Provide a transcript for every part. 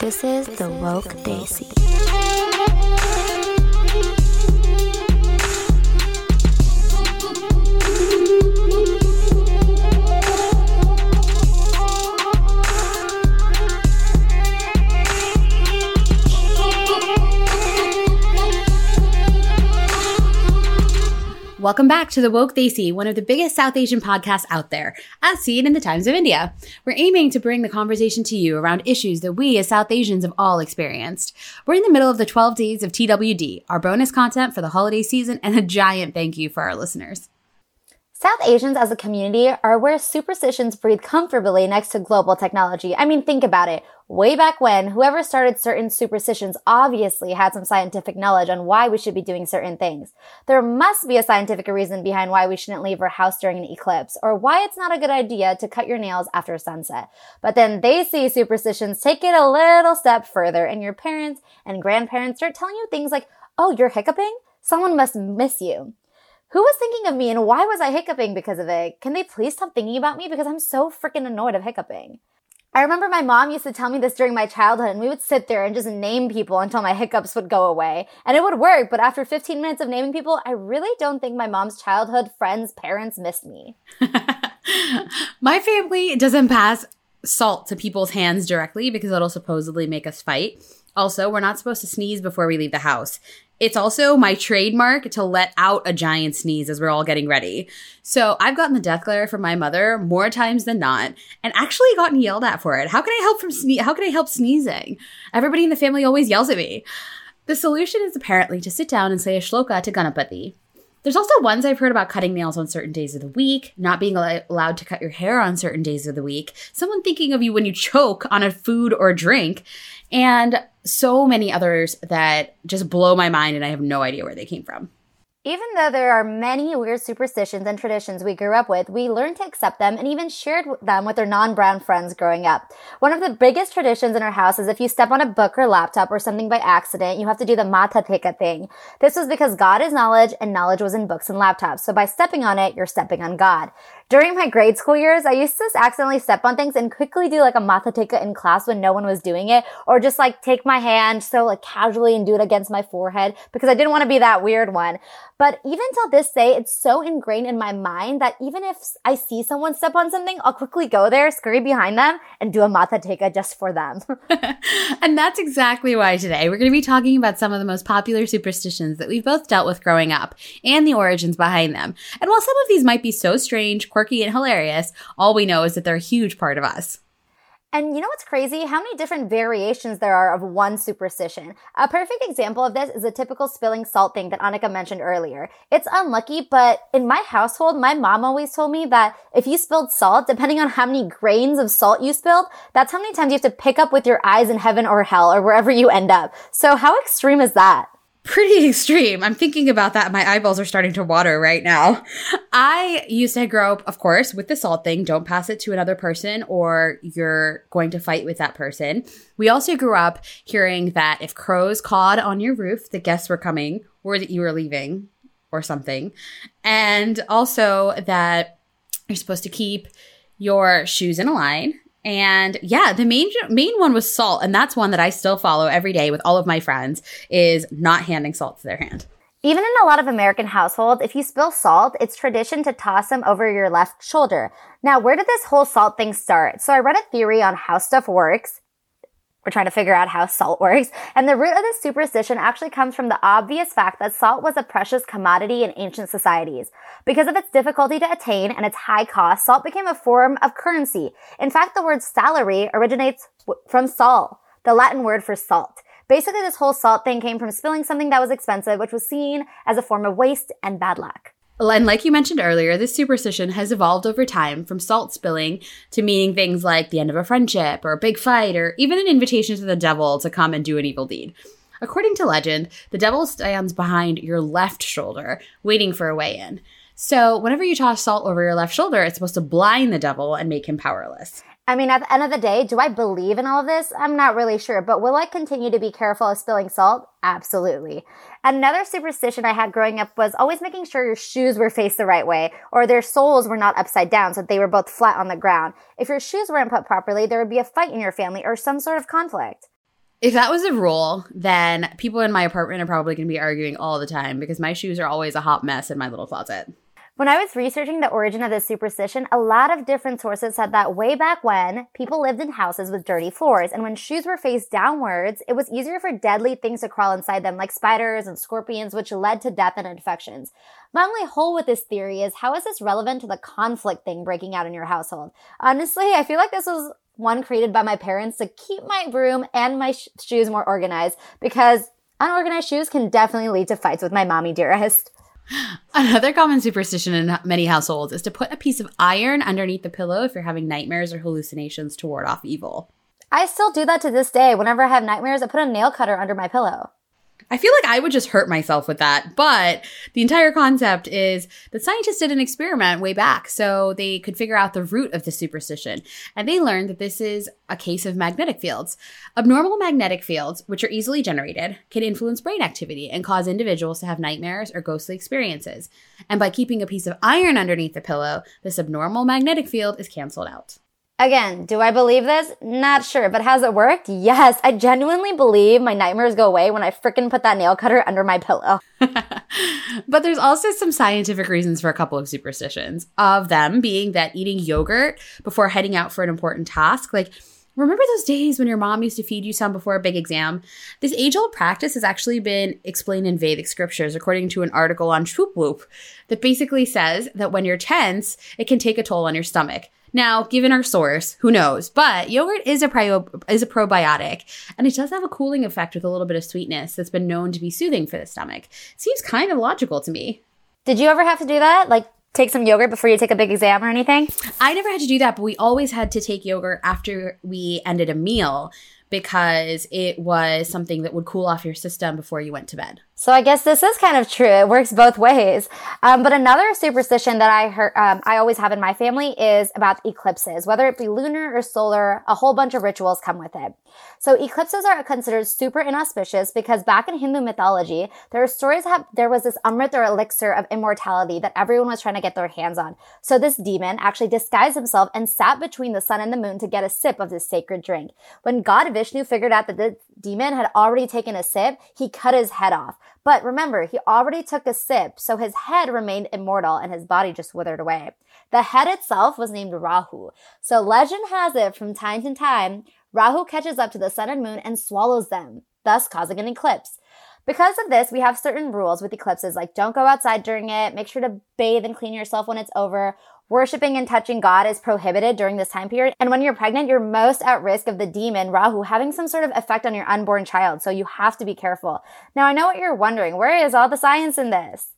This is the Woke Desi. Welcome back to the Woke Desi, one of the biggest South Asian podcasts out there, as seen in the Times of India. We're aiming to bring the conversation to you around issues that we as South Asians have all experienced. We're in the middle of the 12 days of TWD, our bonus content for the holiday season, and a giant thank you for our listeners. South Asians as a community are where superstitions breathe comfortably next to global technology. I mean, think about it. Way back when, whoever started certain superstitions obviously had some scientific knowledge on why we should be doing certain things. There must be a scientific reason behind why we shouldn't leave our house during an eclipse, or why it's not a good idea to cut your nails after sunset. But then they see superstitions take it a little step further, and your parents and grandparents start telling you things like, oh, you're hiccuping? Someone must miss you. Who was thinking of me and why was I hiccuping because of it? Can they please stop thinking about me because I'm so freaking annoyed of hiccuping? I remember my mom used to tell me this during my childhood and we would sit there and just name people until my hiccups would go away. And it would work, but after 15 minutes of naming people, I really don't think my mom's childhood friends, parents missed me. My family doesn't pass salt to people's hands directly because it'll supposedly make us fight. Also, we're not supposed to sneeze before we leave the house. It's also my trademark to let out a giant sneeze as we're all getting ready. So I've gotten the death glare from my mother more times than not, and actually gotten yelled at for it. How can I help from sne- How can I help sneezing? Everybody in the family always yells at me. The solution is apparently to sit down and say a shloka to Ganapati. There's also ones I've heard about cutting nails on certain days of the week, not being al- allowed to cut your hair on certain days of the week, someone thinking of you when you choke on a food or drink, and so many others that just blow my mind and I have no idea where they came from. Even though there are many weird superstitions and traditions we grew up with, we learned to accept them and even shared them with our non-brown friends growing up. One of the biggest traditions in our house is if you step on a book or laptop or something by accident, you have to do the Matha Teka thing. This was because God is knowledge and knowledge was in books and laptops. So by stepping on it, you're stepping on God. During my grade school years, I used to just accidentally step on things and quickly do like a Matha Teka in class when no one was doing it, or just like take my hand so like casually and do it against my forehead because I didn't want to be that weird one. But even till this day, it's so ingrained in my mind that even if I see someone step on something, I'll quickly go there, scurry behind them, and do a Matha Teka just for them. and that's exactly why today we're going to be talking about some of the most popular superstitions that we've both dealt with growing up and the origins behind them. And while some of these might be so strange, quirky, and hilarious, all we know is that they're a huge part of us. And you know what's crazy? How many different variations there are of one superstition. A perfect example of this is a typical spilling salt thing that Annika mentioned earlier. It's unlucky, but in my household, my mom always told me that if you spilled salt, depending on how many grains of salt you spilled, that's how many times you have to pick up with your eyes in heaven or hell or wherever you end up. So how extreme is that? Pretty extreme. I'm thinking about that. My eyeballs are starting to water right now. I used to grow up, of course, with the salt thing. Don't pass it to another person or you're going to fight with that person. We also grew up hearing that if crows cawed on your roof, the guests were coming or that you were leaving or something. And also that you're supposed to keep your shoes in a line and yeah, the main main one was salt, and that's one that I still follow every day with all of my friends is not handing salt to their hand. Even in a lot of American households, if you spill salt, it's tradition to toss them over your left shoulder. Now, where did this whole salt thing start? So I read a theory on how stuff works. We're trying to figure out how salt works. And the root of this superstition actually comes from the obvious fact that salt was a precious commodity in ancient societies. Because of its difficulty to attain and its high cost, salt became a form of currency. In fact, the word salary originates from sal, the Latin word for salt. Basically, this whole salt thing came from spilling something that was expensive, which was seen as a form of waste and bad luck. And like you mentioned earlier, this superstition has evolved over time from salt spilling to meaning things like the end of a friendship or a big fight or even an invitation to the devil to come and do an evil deed. According to legend, the devil stands behind your left shoulder, waiting for a way in. So, whenever you toss salt over your left shoulder, it's supposed to blind the devil and make him powerless. I mean, at the end of the day, do I believe in all of this? I'm not really sure, but will I continue to be careful of spilling salt? Absolutely. Another superstition I had growing up was always making sure your shoes were faced the right way or their soles were not upside down so they were both flat on the ground. If your shoes weren't put properly, there would be a fight in your family or some sort of conflict. If that was a rule, then people in my apartment are probably going to be arguing all the time because my shoes are always a hot mess in my little closet. When I was researching the origin of this superstition, a lot of different sources said that way back when, people lived in houses with dirty floors, and when shoes were faced downwards, it was easier for deadly things to crawl inside them, like spiders and scorpions, which led to death and infections. My only hole with this theory is how is this relevant to the conflict thing breaking out in your household? Honestly, I feel like this was one created by my parents to keep my room and my sh- shoes more organized because unorganized shoes can definitely lead to fights with my mommy dearest. Another common superstition in many households is to put a piece of iron underneath the pillow if you're having nightmares or hallucinations to ward off evil. I still do that to this day. Whenever I have nightmares, I put a nail cutter under my pillow. I feel like I would just hurt myself with that. But the entire concept is that scientists did an experiment way back so they could figure out the root of the superstition. And they learned that this is a case of magnetic fields. Abnormal magnetic fields, which are easily generated, can influence brain activity and cause individuals to have nightmares or ghostly experiences. And by keeping a piece of iron underneath the pillow, this abnormal magnetic field is canceled out. Again, do I believe this? Not sure, but has it worked? Yes, I genuinely believe my nightmares go away when I fricking put that nail cutter under my pillow. but there's also some scientific reasons for a couple of superstitions. Of them being that eating yogurt before heading out for an important task, like Remember those days when your mom used to feed you some before a big exam? This age old practice has actually been explained in Vedic scriptures, according to an article on Swoop that basically says that when you're tense, it can take a toll on your stomach. Now, given our source, who knows? But yogurt is a prio- is a probiotic, and it does have a cooling effect with a little bit of sweetness that's been known to be soothing for the stomach. Seems kind of logical to me. Did you ever have to do that? Like take some yogurt before you take a big exam or anything? I never had to do that, but we always had to take yogurt after we ended a meal because it was something that would cool off your system before you went to bed. So I guess this is kind of true. It works both ways. Um, but another superstition that I heard, um, I always have in my family is about eclipses, whether it be lunar or solar. A whole bunch of rituals come with it. So eclipses are considered super inauspicious because back in Hindu mythology, there are stories have there was this amrit or elixir of immortality that everyone was trying to get their hands on. So this demon actually disguised himself and sat between the sun and the moon to get a sip of this sacred drink. When God Vishnu figured out that the demon had already taken a sip, he cut his head off. But remember, he already took a sip, so his head remained immortal and his body just withered away. The head itself was named Rahu. So legend has it from time to time, Rahu catches up to the sun and moon and swallows them, thus causing an eclipse. Because of this, we have certain rules with eclipses like don't go outside during it, make sure to bathe and clean yourself when it's over, Worshipping and touching God is prohibited during this time period. And when you're pregnant, you're most at risk of the demon, Rahu, having some sort of effect on your unborn child. So you have to be careful. Now, I know what you're wondering. Where is all the science in this?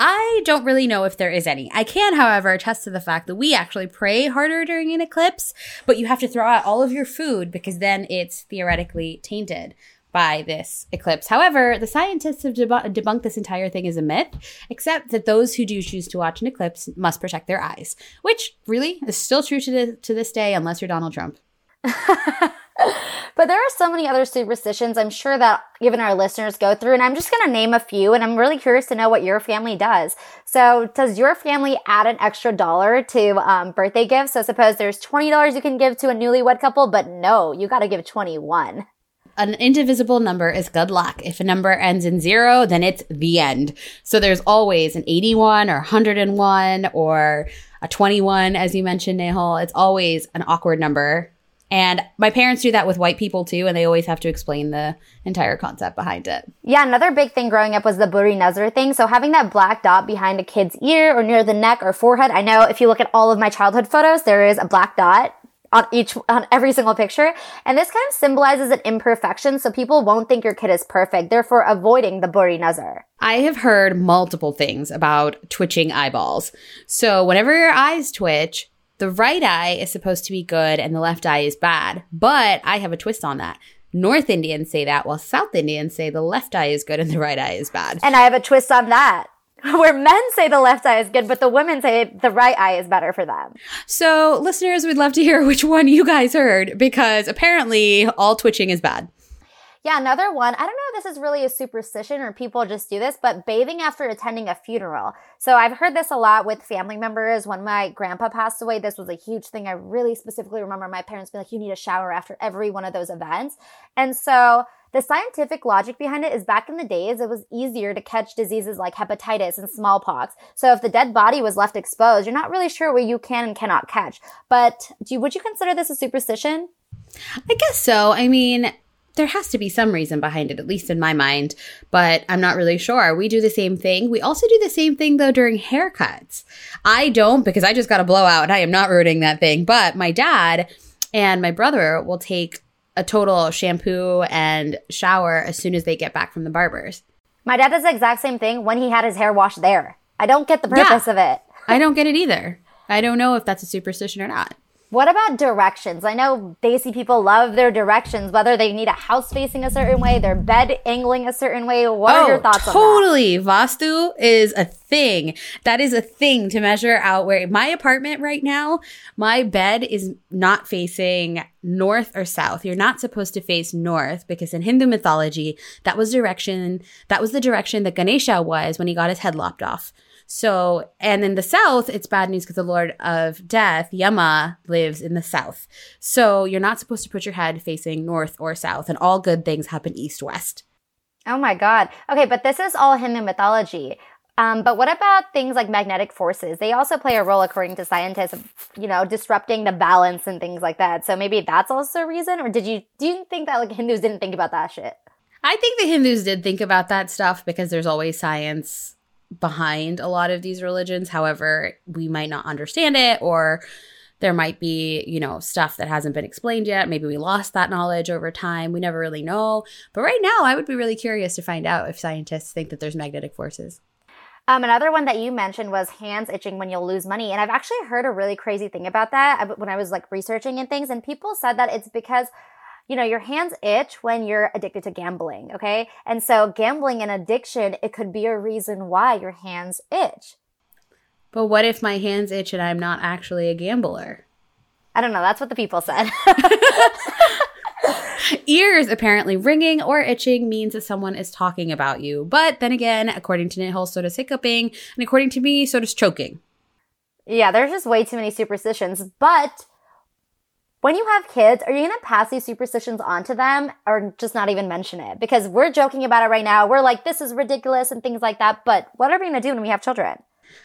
I don't really know if there is any. I can, however, attest to the fact that we actually pray harder during an eclipse, but you have to throw out all of your food because then it's theoretically tainted by this eclipse. However, the scientists have deb- debunked this entire thing as a myth, except that those who do choose to watch an eclipse must protect their eyes, which really is still true to, the, to this day, unless you're Donald Trump. but there are so many other superstitions I'm sure that even our listeners go through, and I'm just going to name a few, and I'm really curious to know what your family does. So, does your family add an extra dollar to um, birthday gifts? So, suppose there's $20 you can give to a newlywed couple, but no, you got to give 21 an indivisible number is good luck. If a number ends in zero, then it's the end. So there's always an 81 or 101 or a 21, as you mentioned, Nehal. It's always an awkward number. And my parents do that with white people too, and they always have to explain the entire concept behind it. Yeah, another big thing growing up was the Buri Nazar thing. So having that black dot behind a kid's ear or near the neck or forehead. I know if you look at all of my childhood photos, there is a black dot on each on every single picture. And this kind of symbolizes an imperfection so people won't think your kid is perfect therefore avoiding the buri nazar. I have heard multiple things about twitching eyeballs. So whenever your eyes twitch the right eye is supposed to be good and the left eye is bad. But i have a twist on that. North Indians say that, while South Indians say the left eye is good and the right eye is bad. And I have a twist on that. where men say the left eye is good, but the women say the right eye is better for them. So, listeners, we'd love to hear which one you guys heard because apparently all twitching is bad. Yeah, another one. I don't know if this is really a superstition or people just do this, but bathing after attending a funeral. So I've heard this a lot with family members. When my grandpa passed away, this was a huge thing. I really specifically remember my parents being like, you need a shower after every one of those events. And so the scientific logic behind it is back in the days, it was easier to catch diseases like hepatitis and smallpox. So if the dead body was left exposed, you're not really sure where you can and cannot catch. But do would you consider this a superstition? I guess so. I mean, there has to be some reason behind it, at least in my mind, but I'm not really sure. We do the same thing. We also do the same thing though during haircuts. I don't because I just got a blowout and I am not ruining that thing, but my dad and my brother will take a total shampoo and shower as soon as they get back from the barbers. My dad does the exact same thing when he had his hair washed there. I don't get the purpose yeah, of it. I don't get it either. I don't know if that's a superstition or not. What about directions? I know Desi people love their directions, whether they need a house facing a certain way, their bed angling a certain way. What oh, are your oh, thoughts totally. on that? Totally. Vastu is a thing. That is a thing to measure out where my apartment right now, my bed is not facing north or south. You're not supposed to face north because in Hindu mythology, that was direction, that was the direction that Ganesha was when he got his head lopped off. So, and in the south, it's bad news because the Lord of Death, Yama, lives in the south. So you're not supposed to put your head facing north or south, and all good things happen east west. Oh my God. Okay, but this is all Hindu mythology. Um, but what about things like magnetic forces? They also play a role, according to scientists, you know, disrupting the balance and things like that. So maybe that's also a reason. Or did you do you think that like Hindus didn't think about that shit? I think the Hindus did think about that stuff because there's always science behind a lot of these religions. However, we might not understand it or there might be, you know, stuff that hasn't been explained yet. Maybe we lost that knowledge over time. We never really know. But right now, I would be really curious to find out if scientists think that there's magnetic forces. Um, another one that you mentioned was hands itching when you'll lose money. And I've actually heard a really crazy thing about that when I was like researching and things. And people said that it's because you know, your hands itch when you're addicted to gambling, okay? And so gambling and addiction, it could be a reason why your hands itch. But what if my hands itch and I'm not actually a gambler? I don't know. That's what the people said. Ears apparently ringing or itching means that someone is talking about you. But then again, according to Nehal, so does hiccuping. And according to me, so does choking. Yeah, there's just way too many superstitions. But when you have kids, are you going to pass these superstitions on to them or just not even mention it? Because we're joking about it right now. We're like, this is ridiculous and things like that. But what are we going to do when we have children?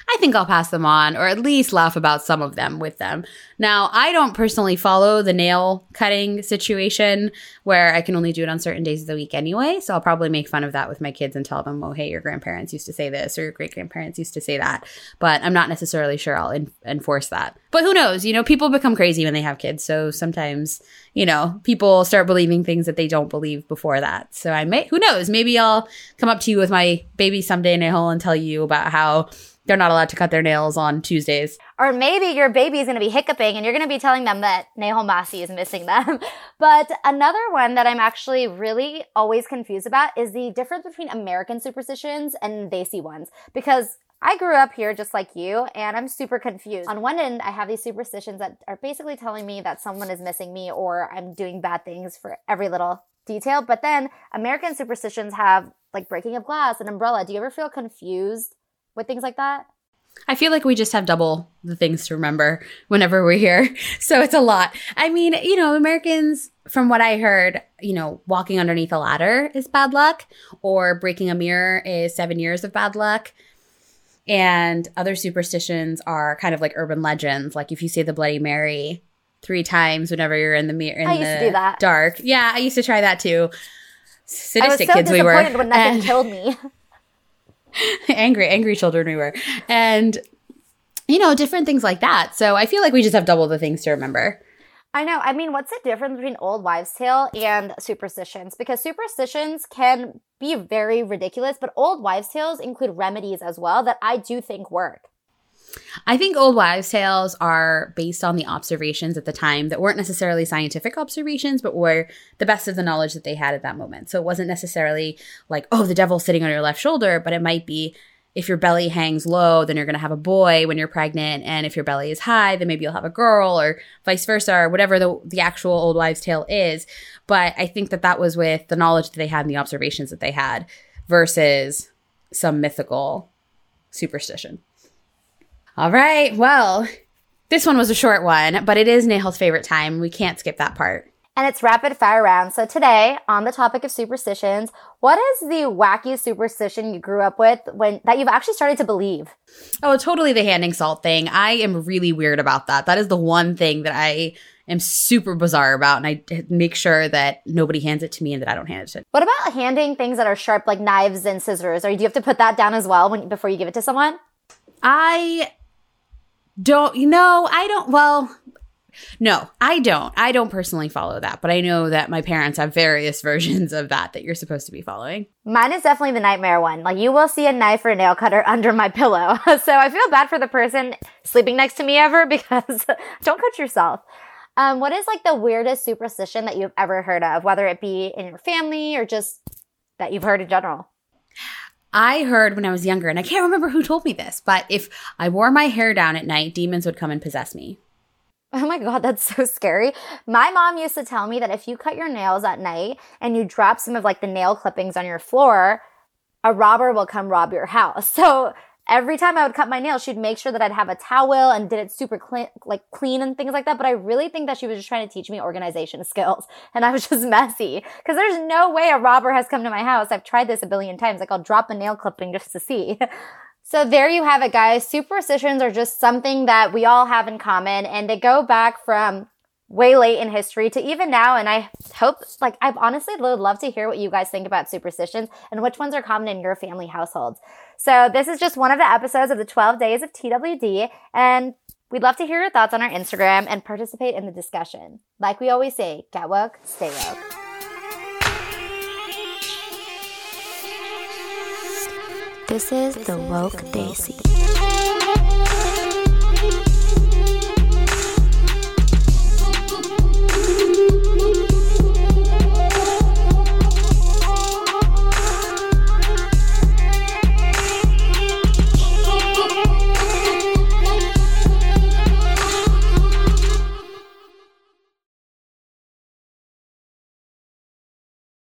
I think I'll pass them on or at least laugh about some of them with them. Now, I don't personally follow the nail cutting situation where I can only do it on certain days of the week anyway. So I'll probably make fun of that with my kids and tell them, oh, hey, your grandparents used to say this or your great grandparents used to say that. But I'm not necessarily sure I'll in- enforce that. But who knows? You know, people become crazy when they have kids. So sometimes, you know, people start believing things that they don't believe before that. So I may, who knows? Maybe I'll come up to you with my baby someday in a hole and tell you about how they're not allowed to cut their nails on Tuesdays. Or maybe your baby is going to be hiccuping and you're going to be telling them that Nehal Masi is missing them. but another one that I'm actually really always confused about is the difference between American superstitions and Desi ones. Because I grew up here just like you, and I'm super confused. On one end, I have these superstitions that are basically telling me that someone is missing me or I'm doing bad things for every little detail. But then American superstitions have like breaking of glass, an umbrella. Do you ever feel confused with things like that? I feel like we just have double the things to remember whenever we're here. So it's a lot. I mean, you know, Americans, from what I heard, you know, walking underneath a ladder is bad luck, or breaking a mirror is seven years of bad luck. And other superstitions are kind of like urban legends. Like if you say the Bloody Mary three times whenever you're in the mirror in I used the to do that. dark. Yeah, I used to try that too. Sadistic I was so kids we were. when nothing and, killed me. angry, angry children we were. And, you know, different things like that. So I feel like we just have double the things to remember. I know. I mean, what's the difference between old wives' tale and superstitions? Because superstitions can be very ridiculous, but old wives' tales include remedies as well that I do think work. I think old wives' tales are based on the observations at the time that weren't necessarily scientific observations, but were the best of the knowledge that they had at that moment. So it wasn't necessarily like, oh, the devil's sitting on your left shoulder, but it might be if your belly hangs low, then you're going to have a boy when you're pregnant. And if your belly is high, then maybe you'll have a girl or vice versa or whatever the, the actual old wives' tale is. But I think that that was with the knowledge that they had and the observations that they had versus some mythical superstition. All right. Well, this one was a short one, but it is Nehal's favorite time. We can't skip that part and it's rapid fire round. So today, on the topic of superstitions, what is the wacky superstition you grew up with when that you've actually started to believe? Oh, totally the handing salt thing. I am really weird about that. That is the one thing that I am super bizarre about, and I make sure that nobody hands it to me and that I don't hand it to. What about handing things that are sharp, like knives and scissors? Or do you have to put that down as well when before you give it to someone? I don't. You know, I don't. Well, no, I don't. I don't personally follow that, but I know that my parents have various versions of that that you're supposed to be following. Mine is definitely the nightmare one. Like you will see a knife or a nail cutter under my pillow. so I feel bad for the person sleeping next to me ever because don't cut yourself. Um, what is like the weirdest superstition that you've ever heard of, whether it be in your family or just that you've heard in general? I heard when I was younger, and I can't remember who told me this, but if I wore my hair down at night, demons would come and possess me. Oh my God, that's so scary. My mom used to tell me that if you cut your nails at night and you drop some of like the nail clippings on your floor, a robber will come rob your house. So every time I would cut my nails, she'd make sure that I'd have a towel and did it super clean, like clean and things like that. But I really think that she was just trying to teach me organization skills and I was just messy because there's no way a robber has come to my house. I've tried this a billion times. Like I'll drop a nail clipping just to see. So there you have it, guys. Superstitions are just something that we all have in common and they go back from way late in history to even now. And I hope, like, I honestly would love to hear what you guys think about superstitions and which ones are common in your family households. So this is just one of the episodes of the 12 days of TWD. And we'd love to hear your thoughts on our Instagram and participate in the discussion. Like we always say, get woke, stay woke. This is the Woke Desi.